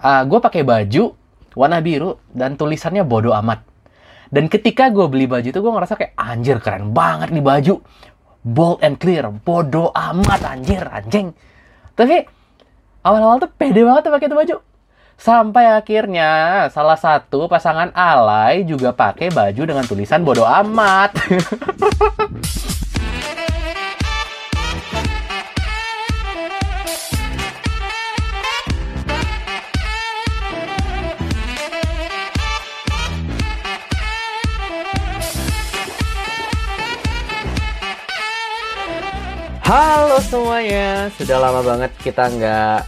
uh, gue pakai baju warna biru dan tulisannya bodoh amat. Dan ketika gue beli baju itu gue ngerasa kayak anjir keren banget nih baju. Bold and clear, bodoh amat anjir, anjing. Tapi awal-awal tuh pede banget tuh pakai itu baju. Sampai akhirnya salah satu pasangan alay juga pakai baju dengan tulisan bodoh amat. Halo semuanya, sudah lama banget kita nggak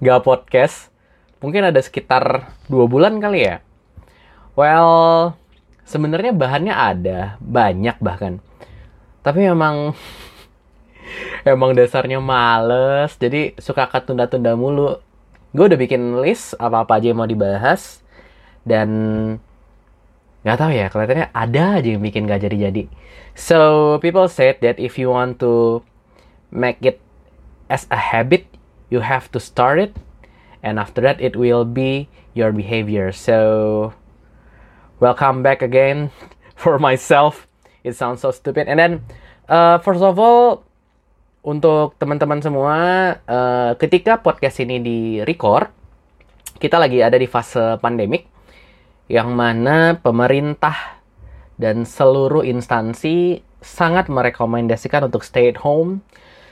nggak podcast. Mungkin ada sekitar dua bulan kali ya. Well, sebenarnya bahannya ada, banyak bahkan. Tapi memang emang dasarnya males, jadi suka ketunda-tunda mulu. Gue udah bikin list apa-apa aja yang mau dibahas dan nggak tahu ya kelihatannya ada aja yang bikin gak jadi-jadi. So people said that if you want to make it as a habit you have to start it and after that it will be your behavior. So welcome back again for myself. It sounds so stupid. And then uh, first of all untuk teman-teman semua uh, ketika podcast ini di record kita lagi ada di fase pandemik yang mana pemerintah dan seluruh instansi sangat merekomendasikan untuk stay at home.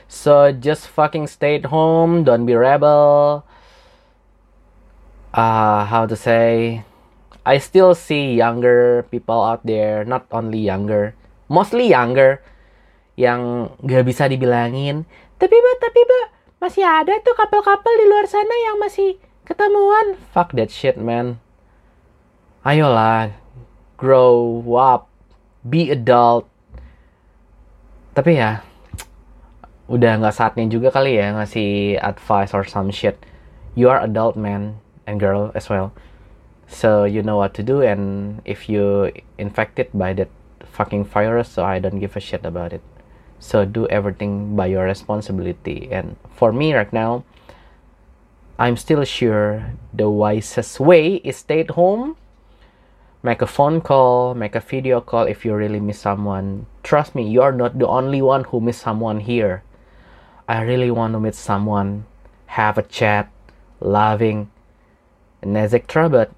So just fucking stay at home, don't be rebel. Uh, how to say? I still see younger people out there, not only younger, mostly younger, yang gak bisa dibilangin. Tapi ba, tapi ba, masih ada tuh couple-couple di luar sana yang masih ketemuan. Fuck that shit, man ayolah grow up be adult. Tapi ya udah nggak saatnya juga kali ya ngasih advice or some shit. You are adult man and girl as well. So you know what to do and if you infected by that fucking virus so I don't give a shit about it. So do everything by your responsibility. And for me right now I'm still sure the wisest way is stay at home make a phone call, make a video call if you really miss someone. Trust me, you're not the only one who miss someone here. I really want to meet someone, have a chat, loving, and etc. But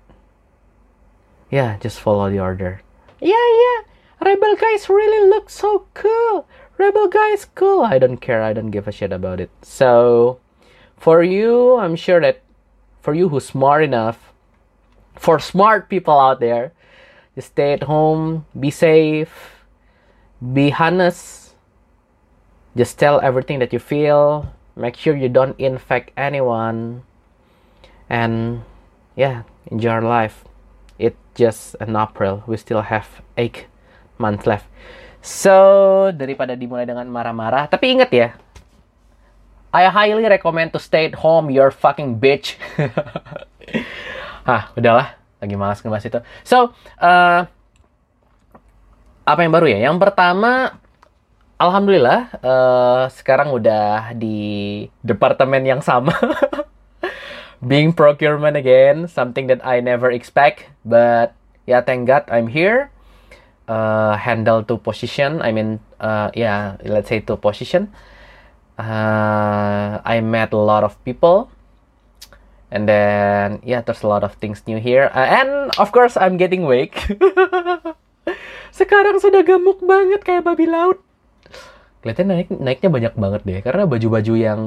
yeah, just follow the order. Yeah, yeah, Rebel guys really look so cool. Rebel guys cool. I don't care. I don't give a shit about it. So, for you, I'm sure that for you who's smart enough for smart people out there just stay at home be safe be honest just tell everything that you feel make sure you don't infect anyone and yeah enjoy your life. It's just an April. We still have eight months left. So daripada dimulai dengan marah-marah tapi ingat ya I highly recommend to stay at home, you're fucking bitch. ah udahlah. Lagi malas ngebahas itu. So uh, apa yang baru ya? Yang pertama alhamdulillah uh, sekarang udah di departemen yang sama. Being procurement again something that I never expect but yeah thank God I'm here. Uh, handle two position I mean uh, yeah let's say two position. Uh, I met a lot of people and then yeah there's a lot of things new here. Uh, and of course I'm getting wake. Sekarang sudah gemuk banget kayak babi laut. Kelihatan naik naiknya banyak banget deh karena baju-baju yang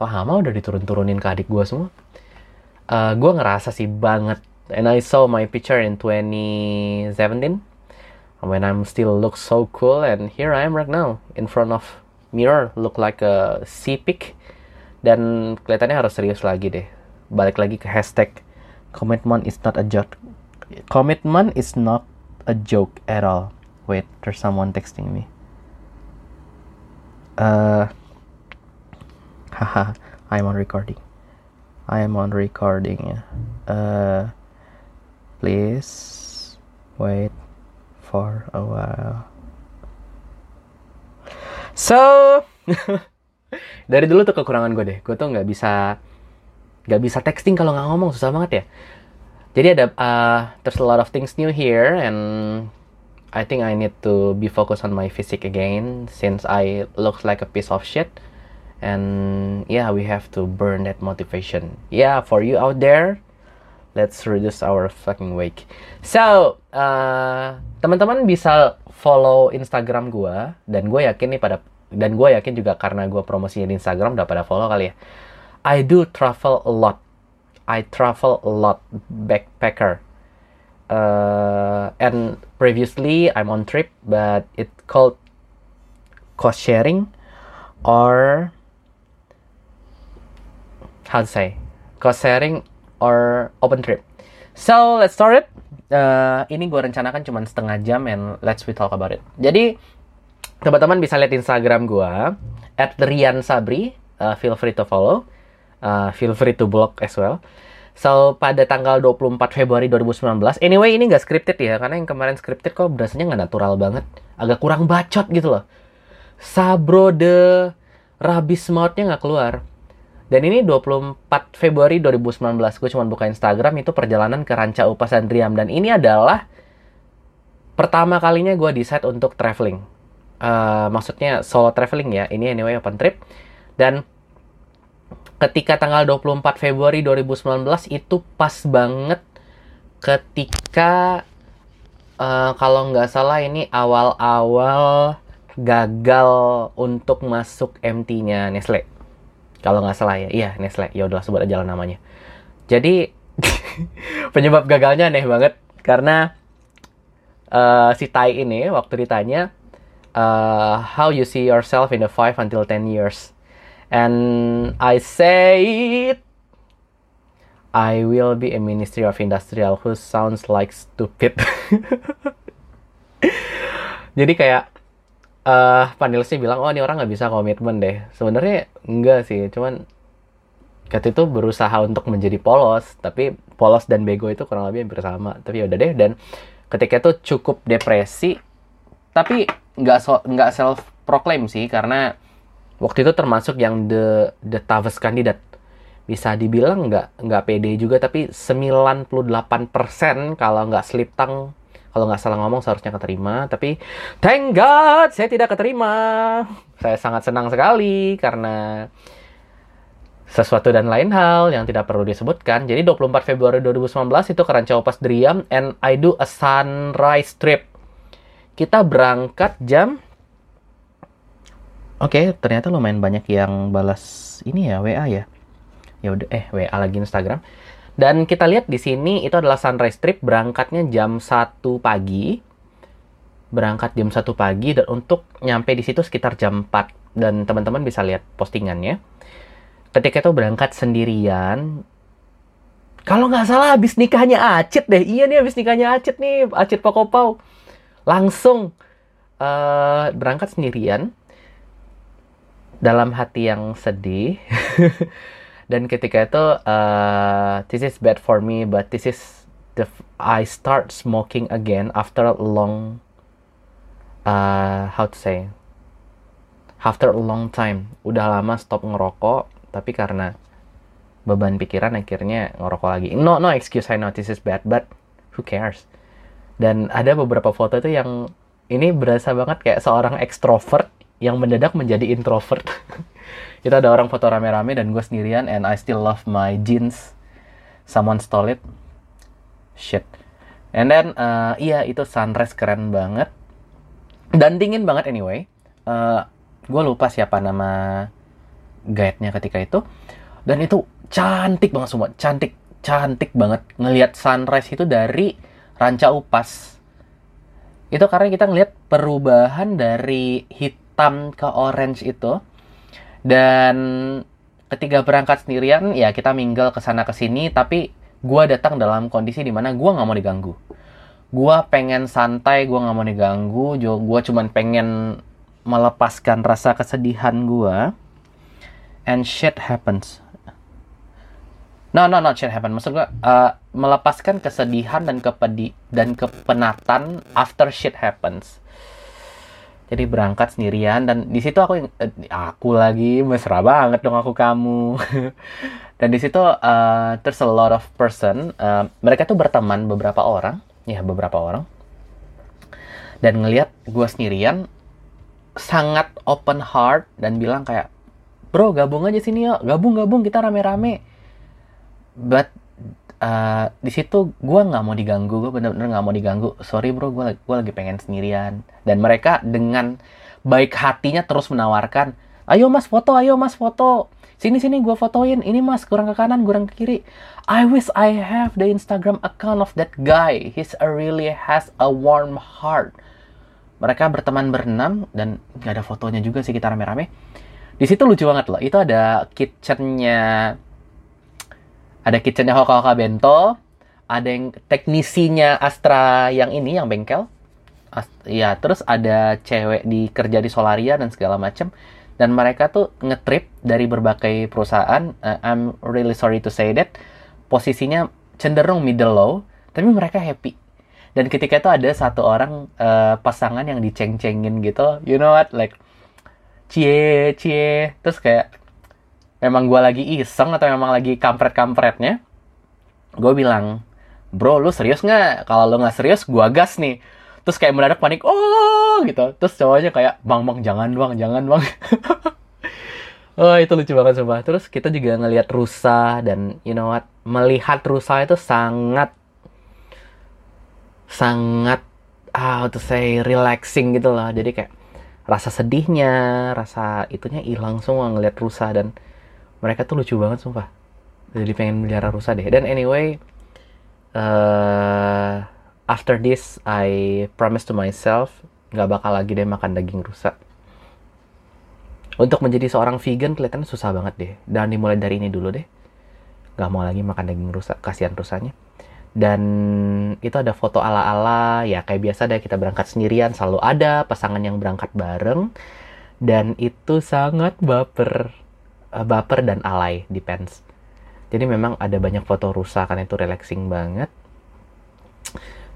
lama udah diturun-turunin ke adik gue semua. Uh, gue ngerasa sih banget. And I saw my picture in 2017 when I'm still look so cool and here I am right now in front of mirror look like a sea pig. Dan kelihatannya harus serius lagi deh balik lagi ke hashtag commitment is not a joke. Commitment is not a joke at all. Wait there's someone texting me. Uh haha I'm on recording. I am on recording uh please wait for a while. So dari dulu tuh kekurangan gue deh. Gue tuh nggak bisa Gak bisa texting kalau nggak ngomong susah banget ya. Jadi ada uh, there's a lot of things new here and I think I need to be focused on my physique again since I look like a piece of shit. And yeah, we have to burn that motivation. Yeah, for you out there, let's reduce our fucking weight. So, uh, teman-teman bisa follow Instagram gue dan gue yakin nih pada dan gue yakin juga karena gue promosinya di Instagram udah pada follow kali ya. I do travel a lot. I travel a lot backpacker. Uh, and previously I'm on trip but it called cost sharing or how to say cost sharing or open trip. So let's start it. Uh, ini gue rencanakan cuma setengah jam and let's we talk about it. Jadi teman-teman bisa lihat Instagram gue at Rian Sabri. Uh, feel free to follow uh, feel free to blog as well So, pada tanggal 24 Februari 2019, anyway ini nggak scripted ya, karena yang kemarin scripted kok berasanya nggak natural banget. Agak kurang bacot gitu loh. Sabro de rabis mautnya nggak keluar. Dan ini 24 Februari 2019, gue cuma buka Instagram, itu perjalanan ke Ranca Upas dan Riam. Dan ini adalah pertama kalinya gue decide untuk traveling. Uh, maksudnya solo traveling ya, ini anyway open trip. Dan ketika tanggal 24 Februari 2019 itu pas banget ketika uh, kalau nggak salah ini awal-awal gagal untuk masuk MT-nya Nestle. Kalau nggak salah ya, iya Nestle. Ya udahlah sebut aja lah namanya. Jadi penyebab gagalnya aneh banget karena uh, si Tai ini waktu ditanya uh, how you see yourself in the 5 until 10 years and I say I will be a Ministry of Industrial who sounds like stupid. Jadi kayak uh, panelisnya bilang, oh ini orang nggak bisa komitmen deh. Sebenarnya enggak sih, cuman kata itu berusaha untuk menjadi polos, tapi polos dan bego itu kurang lebih hampir sama. Tapi ya udah deh, dan ketika itu cukup depresi, tapi nggak so, nggak self proclaim sih, karena waktu itu termasuk yang the the toughest kandidat bisa dibilang nggak nggak pede juga tapi 98% kalau nggak slip tang kalau nggak salah ngomong seharusnya keterima. Tapi thank God saya tidak keterima. Saya sangat senang sekali karena sesuatu dan lain hal yang tidak perlu disebutkan. Jadi 24 Februari 2019 itu ke Pas Driam and I do a sunrise trip. Kita berangkat jam Oke, okay, ternyata lumayan banyak yang balas ini ya WA ya. Ya udah eh WA lagi Instagram. Dan kita lihat di sini itu adalah sunrise trip berangkatnya jam 1 pagi. Berangkat jam 1 pagi dan untuk nyampe di situ sekitar jam 4 dan teman-teman bisa lihat postingannya. Ketika itu berangkat sendirian, kalau nggak salah habis nikahnya Acit deh. Iya nih habis nikahnya Acit nih, Acit Pokopau. Langsung uh, berangkat sendirian dalam hati yang sedih. Dan ketika itu uh, this is bad for me but this is the I start smoking again after a long uh, how to say after a long time. Udah lama stop ngerokok tapi karena beban pikiran akhirnya ngerokok lagi. No no excuse I know this is bad but who cares? Dan ada beberapa foto itu yang ini berasa banget kayak seorang ekstrovert yang mendadak menjadi introvert. Kita ada orang foto rame-rame dan gue sendirian and I still love my jeans. Someone stole it. Shit. And then uh, iya itu sunrise keren banget. Dan dingin banget anyway. Uh, gue lupa siapa nama guide-nya ketika itu. Dan itu cantik banget semua, cantik, cantik banget ngelihat sunrise itu dari Ranca Upas. Itu karena kita ngelihat perubahan dari hit hitam ke orange itu. Dan ketika berangkat sendirian ya kita mingle ke sana ke sini tapi gue datang dalam kondisi di mana gue nggak mau diganggu. Gue pengen santai gue nggak mau diganggu gue cuman pengen melepaskan rasa kesedihan gue and shit happens. No no not shit happen maksud gue uh, melepaskan kesedihan dan kepedi dan kepenatan after shit happens jadi berangkat sendirian dan di situ aku eh, aku lagi mesra banget dong aku kamu. Dan di situ uh, there's a lot of person uh, mereka tuh berteman beberapa orang ya beberapa orang. Dan ngelihat gue sendirian sangat open heart dan bilang kayak bro gabung aja sini yuk gabung gabung kita rame-rame. But uh, di situ gue nggak mau diganggu gue bener-bener nggak mau diganggu. Sorry bro gue gue lagi pengen sendirian. Dan mereka dengan baik hatinya terus menawarkan ayo mas foto ayo mas foto. Sini sini gue fotoin. Ini mas kurang ke kanan kurang ke kiri. I wish I have the Instagram account of that guy. He's a really has a warm heart. Mereka berteman berenam dan nggak ada fotonya juga sih kita rame-rame. Di situ lucu banget loh. Itu ada kitchennya ada kitchennya Hoka Hoka Bento ada yang teknisinya Astra yang ini yang bengkel Ast ya terus ada cewek di kerja di Solaria dan segala macam dan mereka tuh ngetrip dari berbagai perusahaan. Uh, I'm really sorry to say that posisinya cenderung middle low, tapi mereka happy. Dan ketika itu ada satu orang uh, pasangan yang diceng-cengin gitu, you know what, like cie cie, terus kayak memang gue lagi iseng atau memang lagi kampret-kampretnya, gue bilang, bro lu serius nggak? Kalau lu nggak serius, gue gas nih. Terus kayak mendadak panik oh gitu. Terus cowoknya kayak bang bang jangan bang jangan bang. Oh itu lucu banget sumpah. Terus kita juga ngelihat rusa dan you know what melihat rusa itu sangat sangat ah to say relaxing gitu loh. Jadi kayak rasa sedihnya rasa itunya hilang semua ngelihat rusa dan mereka tuh lucu banget sumpah jadi pengen melihara rusa deh dan anyway uh, after this I promise to myself nggak bakal lagi deh makan daging rusa. Untuk menjadi seorang vegan kelihatan susah banget deh. Dan dimulai dari ini dulu deh. Nggak mau lagi makan daging rusa, kasihan rusanya. Dan itu ada foto ala-ala, ya kayak biasa deh kita berangkat sendirian, selalu ada pasangan yang berangkat bareng. Dan itu sangat baper, uh, baper dan alay, depends. Jadi memang ada banyak foto rusa karena itu relaxing banget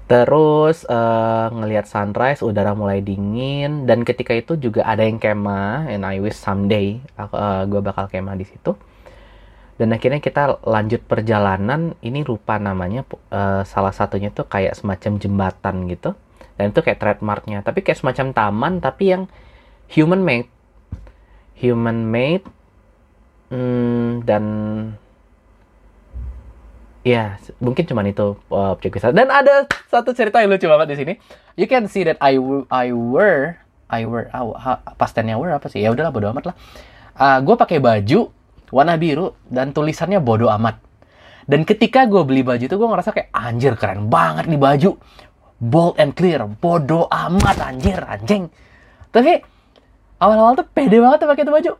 Terus uh, ngelihat sunrise, udara mulai dingin dan ketika itu juga ada yang kemah and I wish someday uh, eh, gue bakal kemah di situ. Dan akhirnya kita lanjut perjalanan, ini rupa namanya uh, salah satunya tuh kayak semacam jembatan gitu. Dan itu kayak trademarknya, tapi kayak semacam taman tapi yang human made. Human made hmm, dan Ya, mungkin cuma itu uh, objek wisata. Dan ada satu cerita yang lucu banget di sini. You can see that I I wear I wear oh, pastennya wear apa sih? Ya udahlah bodo amat lah. Uh, gue pakai baju warna biru dan tulisannya bodo amat. Dan ketika gue beli baju itu gue ngerasa kayak anjir keren banget nih baju. Bold and clear, bodo amat anjir anjing. Tapi awal-awal tuh pede banget tuh pakai itu baju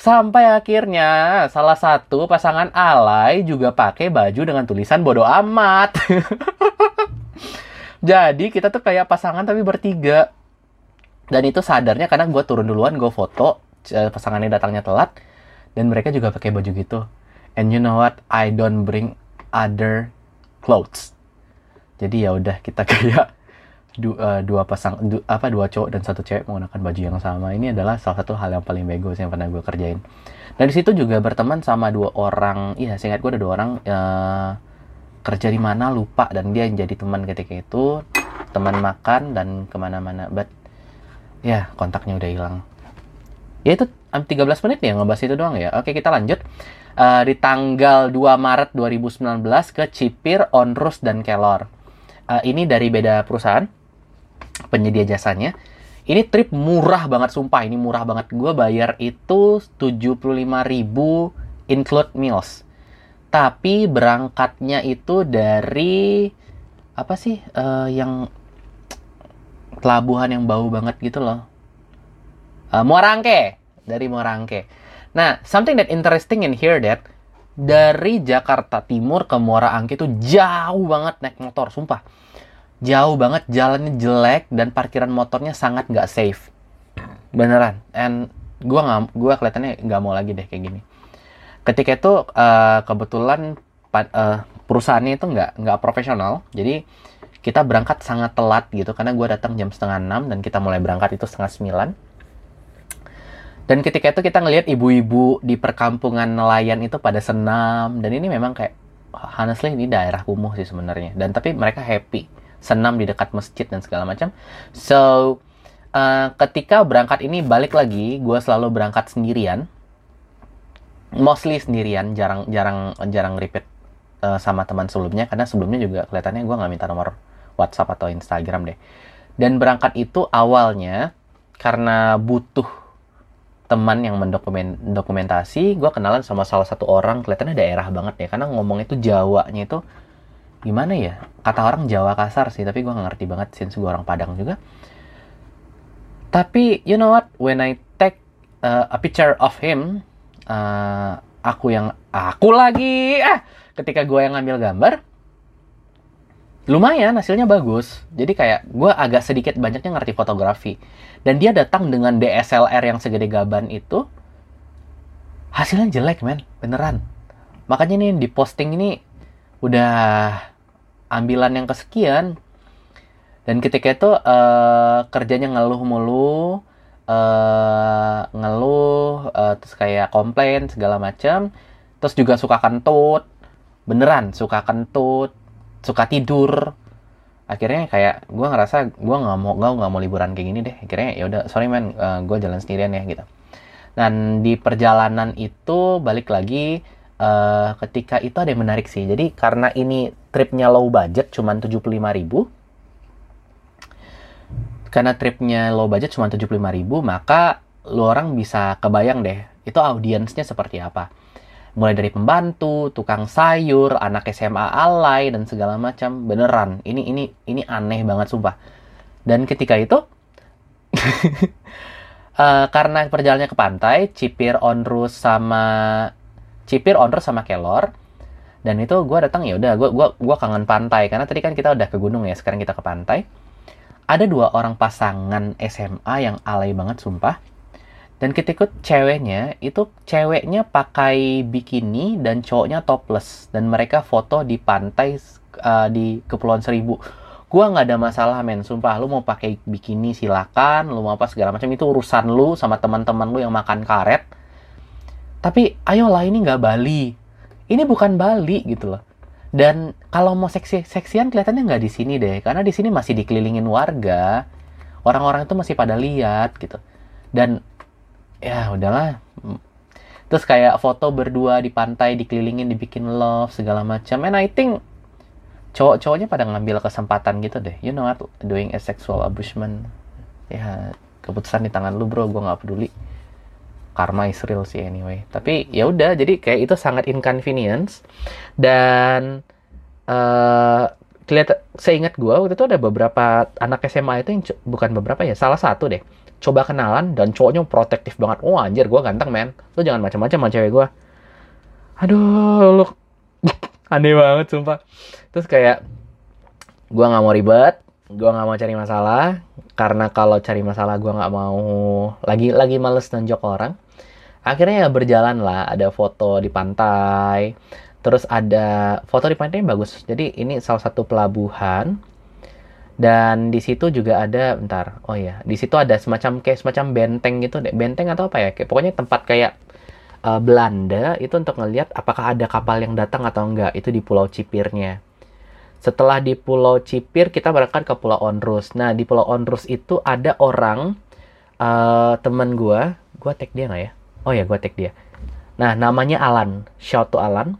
Sampai akhirnya salah satu pasangan alay juga pakai baju dengan tulisan bodoh amat. Jadi kita tuh kayak pasangan tapi bertiga. Dan itu sadarnya karena gue turun duluan, gue foto, eh, pasangannya datangnya telat. Dan mereka juga pakai baju gitu. And you know what? I don't bring other clothes. Jadi ya udah kita kayak du, uh, dua pasang du, apa dua cowok dan satu cewek menggunakan baju yang sama. Ini adalah salah satu hal yang paling sih yang pernah gue kerjain. Dan di situ juga berteman sama dua orang iya seingat gue ada dua orang uh, kerja di mana lupa dan dia yang jadi teman ketika itu. Teman makan dan ke mana-mana but ya kontaknya udah hilang. Ya itu 13 menit ya ngebahas itu doang ya. Oke kita lanjut. Uh, di tanggal 2 Maret 2019 ke Cipir, Onrus, dan Kelor. Uh, ini dari beda perusahaan penyedia jasanya. Ini trip murah banget sumpah, ini murah banget. Gue bayar itu 75.000 include meals. Tapi berangkatnya itu dari apa sih uh, yang pelabuhan yang bau banget gitu loh. Uh, Muarangke, dari Muarangke. Nah, something that interesting in here that dari Jakarta Timur ke Muara Angke itu jauh banget naik motor, sumpah jauh banget jalannya jelek dan parkiran motornya sangat nggak safe. Beneran. And gue nggak gue kelihatannya nggak mau lagi deh kayak gini. Ketika itu uh, kebetulan uh, perusahaannya itu nggak nggak profesional. Jadi kita berangkat sangat telat gitu karena gue datang jam setengah enam dan kita mulai berangkat itu setengah sembilan. Dan ketika itu kita ngelihat ibu-ibu di perkampungan nelayan itu pada senam dan ini memang kayak honestly ini daerah kumuh sih sebenarnya. Dan tapi mereka happy senam di dekat masjid dan segala macam. So uh, ketika berangkat ini balik lagi gue selalu berangkat sendirian. Mostly sendirian jarang jarang jarang repeat uh, sama teman sebelumnya. Karena sebelumnya juga kelihatannya gue nggak minta nomor WhatsApp atau Instagram deh. Dan berangkat itu awalnya karena butuh teman yang mendokumen dokumentasi gue kenalan sama salah satu orang. Kelihatannya daerah banget ya karena ngomong itu Jawanya itu gimana ya? Kata orang Jawa kasar sih tapi gue ngerti banget since gue orang Padang juga. Tapi you know what? When I take uh, a picture of him uh, aku yang aku lagi ah ketika gue yang ngambil gambar lumayan hasilnya bagus. Jadi kayak gue agak sedikit banyaknya ngerti fotografi. Dan dia datang dengan DSLR yang segede gaban itu hasilnya jelek men. Beneran. Makanya nih di posting ini udah ambilan yang kesekian. Dan ketika itu uh, kerjanya ngeluh mulu uh, ngeluh uh, terus kayak komplain segala macam terus juga suka kentut beneran suka kentut suka tidur. Akhirnya kayak gue ngerasa gue nggak mau gue nggak mau liburan kayak gini deh. Akhirnya ya udah sorry man uh, gue jalan sendirian ya gitu. Dan di perjalanan itu balik lagi uh, ketika itu ada yang menarik sih jadi karena ini tripnya low budget cuman 75 ribu karena tripnya low budget cuma 75 ribu maka lu orang bisa kebayang deh itu audiensnya seperti apa mulai dari pembantu, tukang sayur, anak SMA alay dan segala macam. Beneran, ini ini ini aneh banget sumpah. Dan ketika itu uh, karena perjalanannya ke pantai, Cipir Onrus sama Cipir Onrus sama Kelor dan itu gue datang ya udah gue gua gua kangen pantai karena tadi kan kita udah ke gunung ya sekarang kita ke pantai ada dua orang pasangan SMA yang alay banget sumpah dan ketika ceweknya, itu ceweknya pakai bikini dan cowoknya topless. Dan mereka foto di pantai uh, di Kepulauan Seribu. Gua nggak ada masalah men, sumpah. Lu mau pakai bikini silakan, lu mau apa segala macam itu urusan lu sama teman-teman lu yang makan karet. Tapi ayolah ini nggak Bali. Ini bukan Bali gitu loh. Dan kalau mau seksi seksian kelihatannya nggak di sini deh, karena di sini masih dikelilingin warga. Orang-orang itu masih pada lihat gitu. Dan ya udahlah terus kayak foto berdua di pantai dikelilingin dibikin love segala macam and I think cowok-cowoknya pada ngambil kesempatan gitu deh you know what doing a sexual abusement ya keputusan di tangan lu bro gue nggak peduli karma is real sih anyway. Tapi ya udah jadi kayak itu sangat inconvenience. Dan uh, kelihatan saya ingat gue waktu itu ada beberapa anak SMA itu yang bukan beberapa ya salah satu deh. Coba kenalan dan cowoknya protektif banget. Oh anjir gue ganteng men. Lu jangan macam-macam sama cewek gue aduh lu. Aneh banget sumpah. Terus kayak gue nggak mau ribet gue nggak mau cari masalah karena kalau cari masalah gue nggak mau lagi lagi males nonjok orang. Akhirnya ya berjalan lah ada foto di pantai terus ada foto di pantai yang bagus. Jadi ini salah satu pelabuhan dan di situ juga ada bentar oh ya di situ ada semacam kayak semacam benteng gitu deh. Benteng atau apa ya? Kayak pokoknya tempat kayak uh, Belanda itu untuk ngelihat apakah ada kapal yang datang atau enggak. Itu di Pulau Cipirnya setelah di Pulau Cipir kita berangkat ke Pulau Onrus. Nah di Pulau Onrus itu ada orang uh, teman gue gue tag dia nggak ya? Oh ya gue tag dia. Nah namanya Alan. Shout to Alan.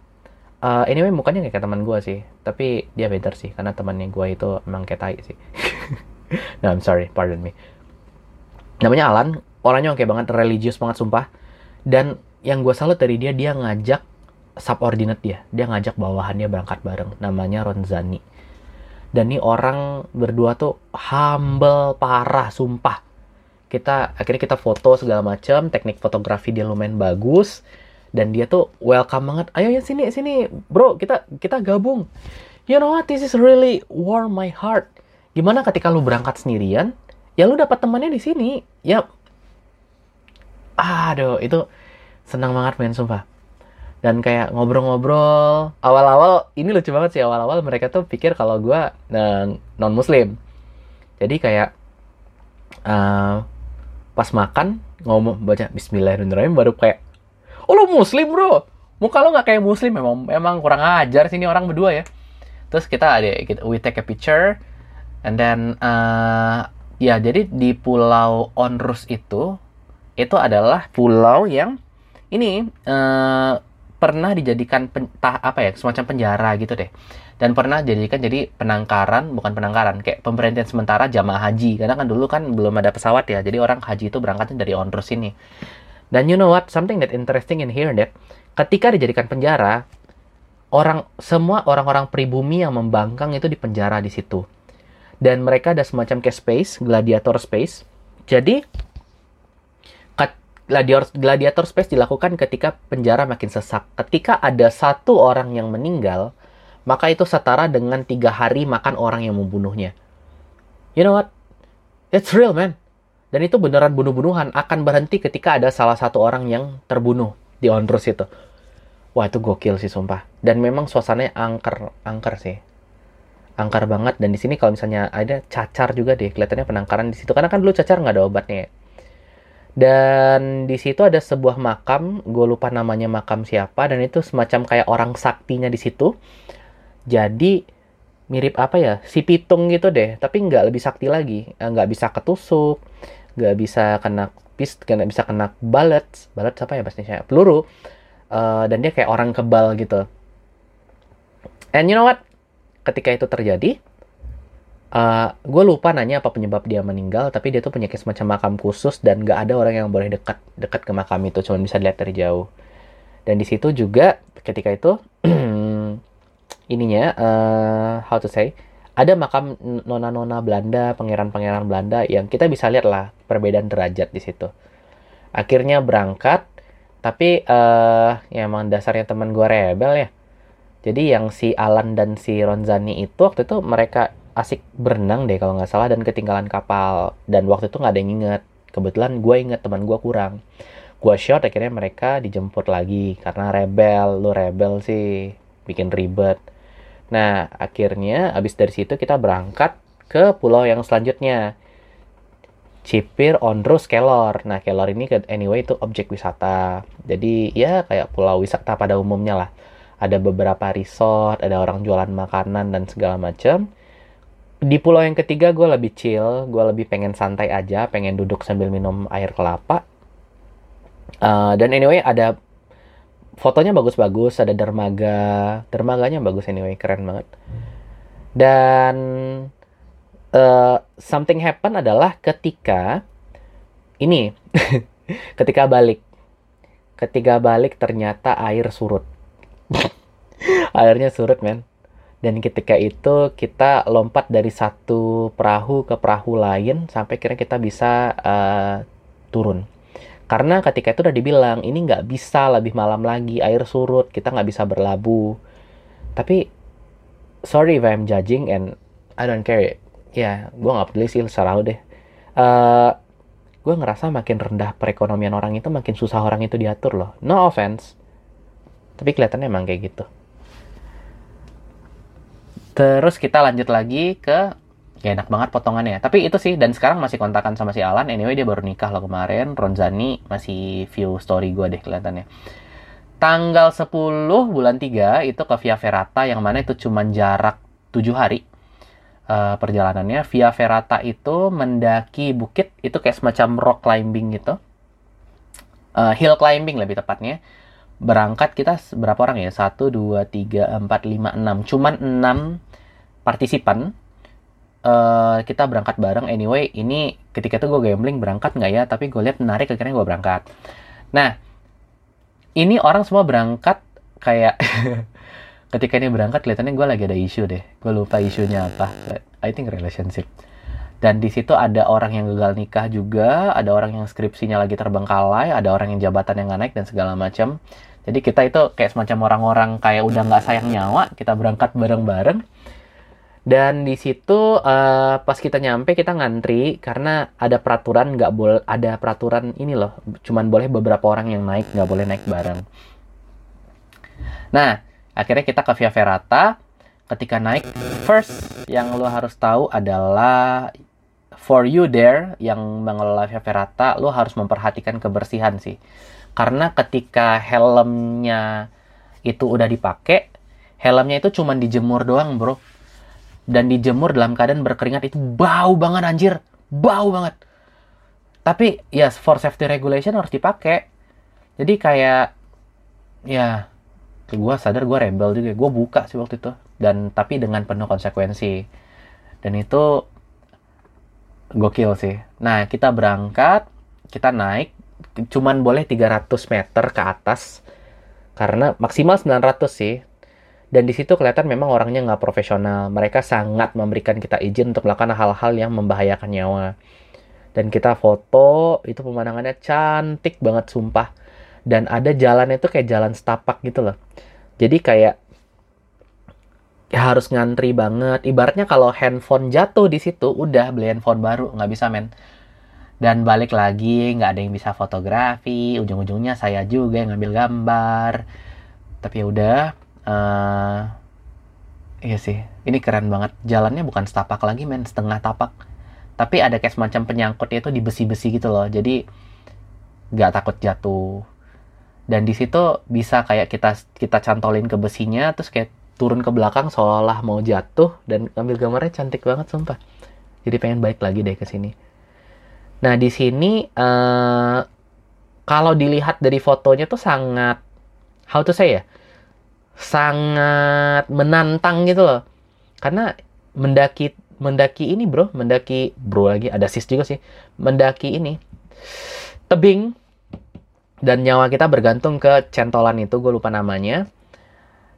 Uh, anyway mukanya kayak teman gue sih. Tapi dia better sih karena temannya gue itu emang kayak tai sih. No I'm sorry pardon me. Namanya Alan. Orangnya kayak banget religius banget sumpah. Dan yang gue salut dari dia dia ngajak subordinate dia. Dia ngajak bawahannya berangkat bareng. Namanya Ronzani. Dan ini orang berdua tuh humble parah sumpah. Kita akhirnya kita foto segala macam teknik fotografi dia lumayan bagus. Dan dia tuh welcome banget. Ayo ya sini sini. Bro kita kita gabung. You know what? This is really warm my heart. Gimana ketika lu berangkat sendirian ya lu dapat temannya di sini. Ya aduh itu senang banget men sumpah dan kayak ngobrol-ngobrol. Awal-awal ini lucu banget sih awal-awal mereka tuh pikir kalau gue uh, non muslim jadi kayak uh, pas makan ngomong baca Bismillahirrahmanirrahim baru kayak oh lo muslim bro? Muka lo nggak kayak muslim memang memang kurang ajar sini orang berdua ya. Terus kita ada kita, we take a picture and then uh, ya jadi di pulau Onrus itu itu adalah pulau yang ini uh, pernah dijadikan pen, tah, apa ya semacam penjara gitu deh. Dan pernah dijadikan jadi penangkaran bukan penangkaran kayak pemberhentian sementara jamaah haji. Karena kan dulu kan belum ada pesawat ya jadi orang haji itu berangkatnya dari Onrus ini dan you know what? Something that interesting in here that ketika dijadikan penjara orang semua orang-orang pribumi yang membangkang itu dipenjara di situ. Dan mereka ada semacam kayak space gladiator space. Jadi gladiator gladiator space dilakukan ketika penjara makin sesak ketika ada satu orang yang meninggal maka itu setara dengan tiga hari makan orang yang membunuhnya. You know what? It's real, man. Dan itu beneran bunuh-bunuhan akan berhenti ketika ada salah satu orang yang terbunuh di Ondrus itu. Wah, itu gokil sih, sumpah. Dan memang suasananya angker, angker sih. Angker banget. Dan di sini kalau misalnya ada cacar juga deh, kelihatannya penangkaran di situ. Karena kan dulu cacar nggak ada obatnya Dan di situ ada sebuah makam, gue lupa namanya makam siapa, dan itu semacam kayak orang saktinya di situ. Jadi mirip apa ya si pitung gitu deh tapi nggak lebih sakti lagi. Eh, nggak bisa ketusuk nggak bisa kena pis nggak bisa kena balet. Balet apa ya bahasanya? Peluru. Uh, dan dia kayak orang kebal gitu. And you know what? Ketika itu terjadi uh, eh, gue lupa nanya apa penyebab dia meninggal tapi dia tuh punya semacam makam khusus dan nggak ada orang yang boleh dekat dekat ke makam itu cuma bisa dilihat dari jauh dan di situ juga ketika itu ininya uh, how to say ada makam nona-nona Belanda, pangeran-pangeran Belanda yang kita bisa lihat lah perbedaan derajat di situ. Akhirnya berangkat, tapi uh, ya emang dasarnya teman gue rebel ya. Jadi yang si Alan dan si Ronzani itu waktu itu mereka asik berenang deh kalau nggak salah dan ketinggalan kapal dan waktu itu nggak ada yang inget. Kebetulan gue inget teman gue kurang. Gue shot akhirnya mereka dijemput lagi karena rebel, lu rebel sih bikin ribet Nah, akhirnya abis dari situ kita berangkat ke pulau yang selanjutnya. Cipir, Ondrus, Kelor. Nah, Kelor ini anyway itu objek wisata. Jadi ya kayak pulau wisata pada umumnya lah. Ada beberapa resort, ada orang jualan makanan dan segala macam. Di pulau yang ketiga gue lebih chill, gue lebih pengen santai aja, pengen duduk sambil minum air kelapa. Uh, dan anyway ada fotonya bagus-bagus ada dermaga dermaganya bagus anyway keren banget. Dan uh, something happen adalah ketika ini ketika balik. Ketika balik ternyata air surut. Airnya surut men dan ketika itu kita lompat dari satu perahu ke perahu lain sampai kira kita bisa uh, turun karena ketika itu udah dibilang, ini nggak bisa lebih malam lagi, air surut, kita nggak bisa berlabuh. Tapi, sorry if I'm judging and I don't care. Ya, gue nggak peduli sih secara deh. Uh, eh, gue ngerasa makin rendah perekonomian orang itu, makin susah orang itu diatur loh. No offense. Tapi kelihatannya emang kayak gitu. Terus kita lanjut lagi ke ya enak banget potongannya. Tapi itu sih dan sekarang masih kontakan sama si Alan. Anyway dia baru nikah loh kemarin. Ronzani masih view story gue deh kelihatannya. Tanggal 10 bulan 3 itu ke Via Ferrata yang mana itu cuma jarak 7 hari uh, perjalanannya. Via Ferrata itu mendaki bukit itu kayak semacam rock climbing gitu. Uh, hill climbing lebih tepatnya berangkat kita berapa orang ya? 1, 2, 3, 4, 5, 6 cuman 6 partisipan uh, kita berangkat bareng. Anyway ini ketika itu gue gambling berangkat nggak ya? Tapi gue lihat menarik akhirnya gue berangkat. Nah ini orang semua berangkat kayak ketika ini berangkat kelihatannya gue lagi ada isu deh. Gue lupa isunya apa. I think relationship. Dan di situ ada orang yang gagal nikah juga ada orang yang skripsinya lagi terbengkalai ada orang yang jabatan yang nggak naik dan segala macam jadi kita itu kayak semacam orang-orang kayak udah nggak sayang nyawa kita berangkat bareng-bareng. Dan di situ uh, pas kita nyampe kita ngantri karena ada peraturan nggak boleh ada peraturan ini loh cuman boleh beberapa orang yang naik nggak boleh naik bareng. Nah akhirnya kita ke Via Ferrata. Ketika naik first yang lo harus tahu adalah for you there yang mengelola Via Ferrata, lu harus memperhatikan kebersihan sih. Karena ketika helmnya itu udah dipakai, helmnya itu cuma dijemur doang, bro. Dan dijemur dalam keadaan berkeringat itu bau banget anjir, bau banget. Tapi ya yes, for safety regulation harus dipakai. Jadi kayak ya gue sadar gue rebel juga. Gue buka sih waktu itu. Dan tapi dengan penuh konsekuensi. Dan itu gokil sih. Nah kita berangkat. Kita naik cuman boleh 300 meter ke atas karena maksimal 900 sih. Dan di situ kelihatan memang orangnya nggak profesional. Mereka sangat memberikan kita izin untuk melakukan hal-hal yang membahayakan nyawa. Dan kita foto itu pemandangannya cantik banget sumpah. Dan ada jalannya itu kayak jalan setapak gitu loh. Jadi kayak ya harus ngantri banget. Ibaratnya kalau handphone jatuh di situ udah beli handphone baru nggak bisa men dan balik lagi nggak ada yang bisa fotografi ujung-ujungnya saya juga yang ngambil gambar. Tapi ya udah uh, iya sih ini keren banget. Jalannya bukan setapak lagi men setengah tapak. Tapi ada kayak semacam penyangkutnya itu di besi-besi gitu loh. Jadi nggak takut jatuh. Dan di situ bisa kayak kita kita cantolin ke besinya terus kayak turun ke belakang seolah mau jatuh. Dan ambil gambarnya cantik banget sumpah. Jadi pengen baik lagi deh ke sini nah di sini uh, kalau dilihat dari fotonya tuh sangat how to say ya? Sangat menantang gitu loh. Karena mendaki mendaki ini bro mendaki bro lagi ada sis juga sih. Mendaki ini tebing dan nyawa kita bergantung ke centolan itu gue lupa namanya.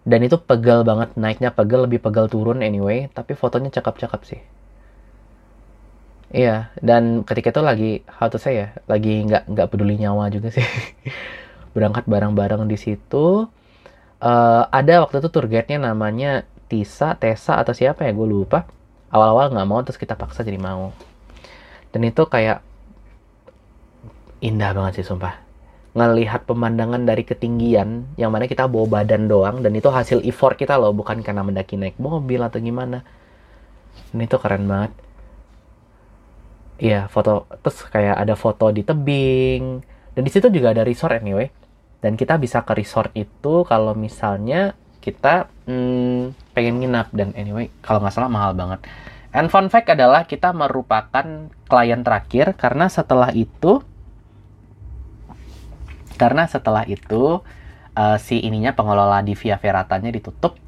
Dan itu pegel banget naiknya pegel lebih pegel turun anyway tapi fotonya cakep-cakep sih iya dan ketika itu lagi how to say ya lagi nggak nggak peduli nyawa juga sih. Berangkat bareng-bareng di situ. Uh, ada waktu itu tour guide-nya namanya Tisa Tessa atau siapa ya gue lupa. Awal-awal nggak mau terus kita paksa jadi mau. Dan itu kayak indah banget sih sumpah. Ngelihat pemandangan dari ketinggian yang mana kita bawa badan doang dan itu hasil effort kita loh bukan karena mendaki naik mobil atau gimana. Ini tuh keren banget Iya foto terus kayak ada foto di tebing. Dan di situ juga ada resort anyway. Dan kita bisa ke resort itu kalau misalnya kita hmm, pengen nginap. Dan anyway kalau nggak salah mahal banget. And fun fact adalah kita merupakan klien terakhir karena setelah itu karena setelah itu uh, si ininya pengelola di Via Ferratanya ditutup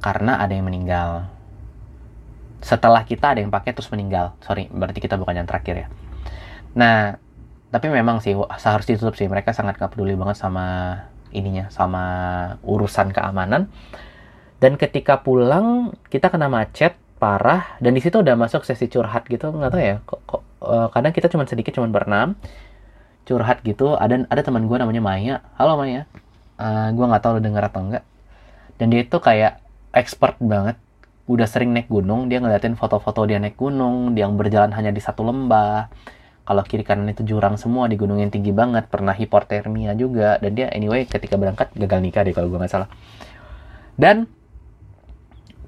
karena ada yang meninggal. Setelah kita ada yang pakai terus meninggal. Sorry, berarti kita bukan yang terakhir ya. Nah, tapi memang sih harus ditutup sih. Mereka sangat gak peduli banget sama ininya, sama urusan keamanan. Dan ketika pulang kita kena macet parah dan di situ udah masuk sesi curhat gitu nggak tahu ya kok, kok uh, kadang kita cuma sedikit cuma berenam curhat gitu ada ada teman gue namanya Maya halo Maya uh, eh, gue nggak tahu lo denger atau enggak dan dia itu kayak expert banget udah sering naik gunung dia ngeliatin foto-foto dia naik gunung dia yang berjalan hanya di satu lembah. Kalau kiri kanan itu jurang semua di gunung yang tinggi banget. Pernah hipotermia juga. Dan dia anyway ketika berangkat gagal nikah deh kalau gue nggak salah. Dan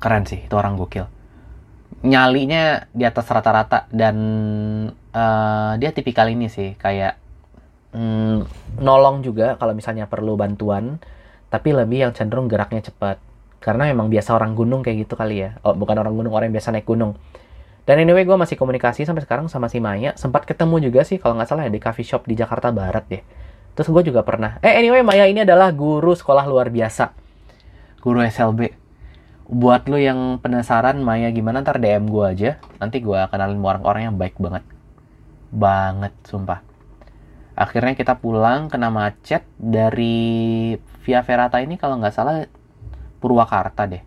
keren sih itu orang gokil. Nyalinya di atas rata-rata. Dan uh, dia tipikal ini sih kayak mm, nolong juga kalau misalnya perlu bantuan, tapi lebih yang cenderung geraknya cepat. Karena memang biasa orang gunung kayak gitu kali ya. Oh, bukan orang gunung, orang yang biasa naik gunung. Dan anyway, gue masih komunikasi sampai sekarang sama si Maya. Sempat ketemu juga sih, kalau nggak salah ya, di coffee shop di Jakarta Barat deh. Terus gue juga pernah. Eh, anyway, Maya ini adalah guru sekolah luar biasa. Guru SLB. Buat lu yang penasaran Maya gimana, ntar DM gue aja. Nanti gue kenalin orang-orang yang baik banget. Banget, sumpah akhirnya kita pulang kena macet dari Via Ferrata ini kalau nggak salah Purwakarta deh.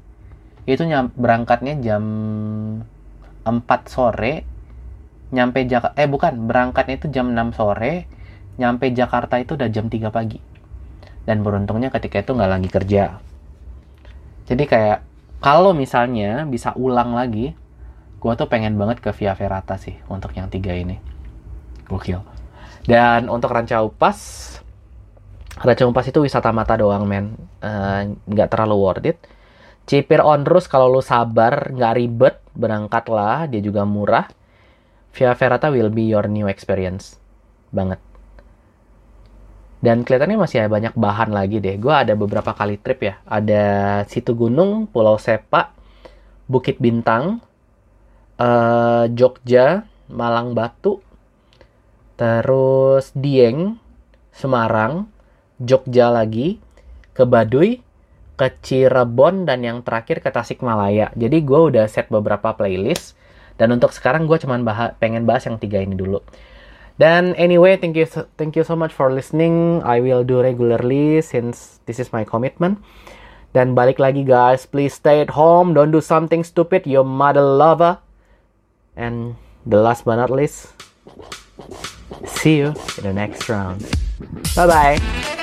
Itu nyam, berangkatnya jam 4 sore nyampe Jakarta eh bukan berangkatnya itu jam 6 sore nyampe Jakarta itu udah jam 3 pagi. Dan beruntungnya ketika itu nggak lagi kerja. Jadi kayak kalau misalnya bisa ulang lagi gue tuh pengen banget ke Via Ferrata sih untuk yang tiga ini. Gokil. Dan untuk Ranca Upas, Ranca Upas itu wisata mata doang men, eh, nggak uh, terlalu worth it. Cipir on Rus kalau lu sabar, nggak ribet, berangkat lah, dia juga murah. Via Ferrata will be your new experience. Banget. Dan kelihatannya masih ada banyak bahan lagi deh. Gue ada beberapa kali trip ya. Ada Situ Gunung, Pulau Sepa, Bukit Bintang, uh, Jogja, Malang Batu, terus Dieng, Semarang, Jogja lagi, ke Baduy, ke Cirebon, dan yang terakhir ke Tasikmalaya. Jadi gue udah set beberapa playlist dan untuk sekarang gue cuman bahas, pengen bahas yang tiga ini dulu. Dan anyway, thank you thank you so much for listening. I will do regularly since this is my commitment. Dan balik lagi guys, please stay at home, don't do something stupid, your mother lover. And the last but not least, see you in the next round. Bye bye.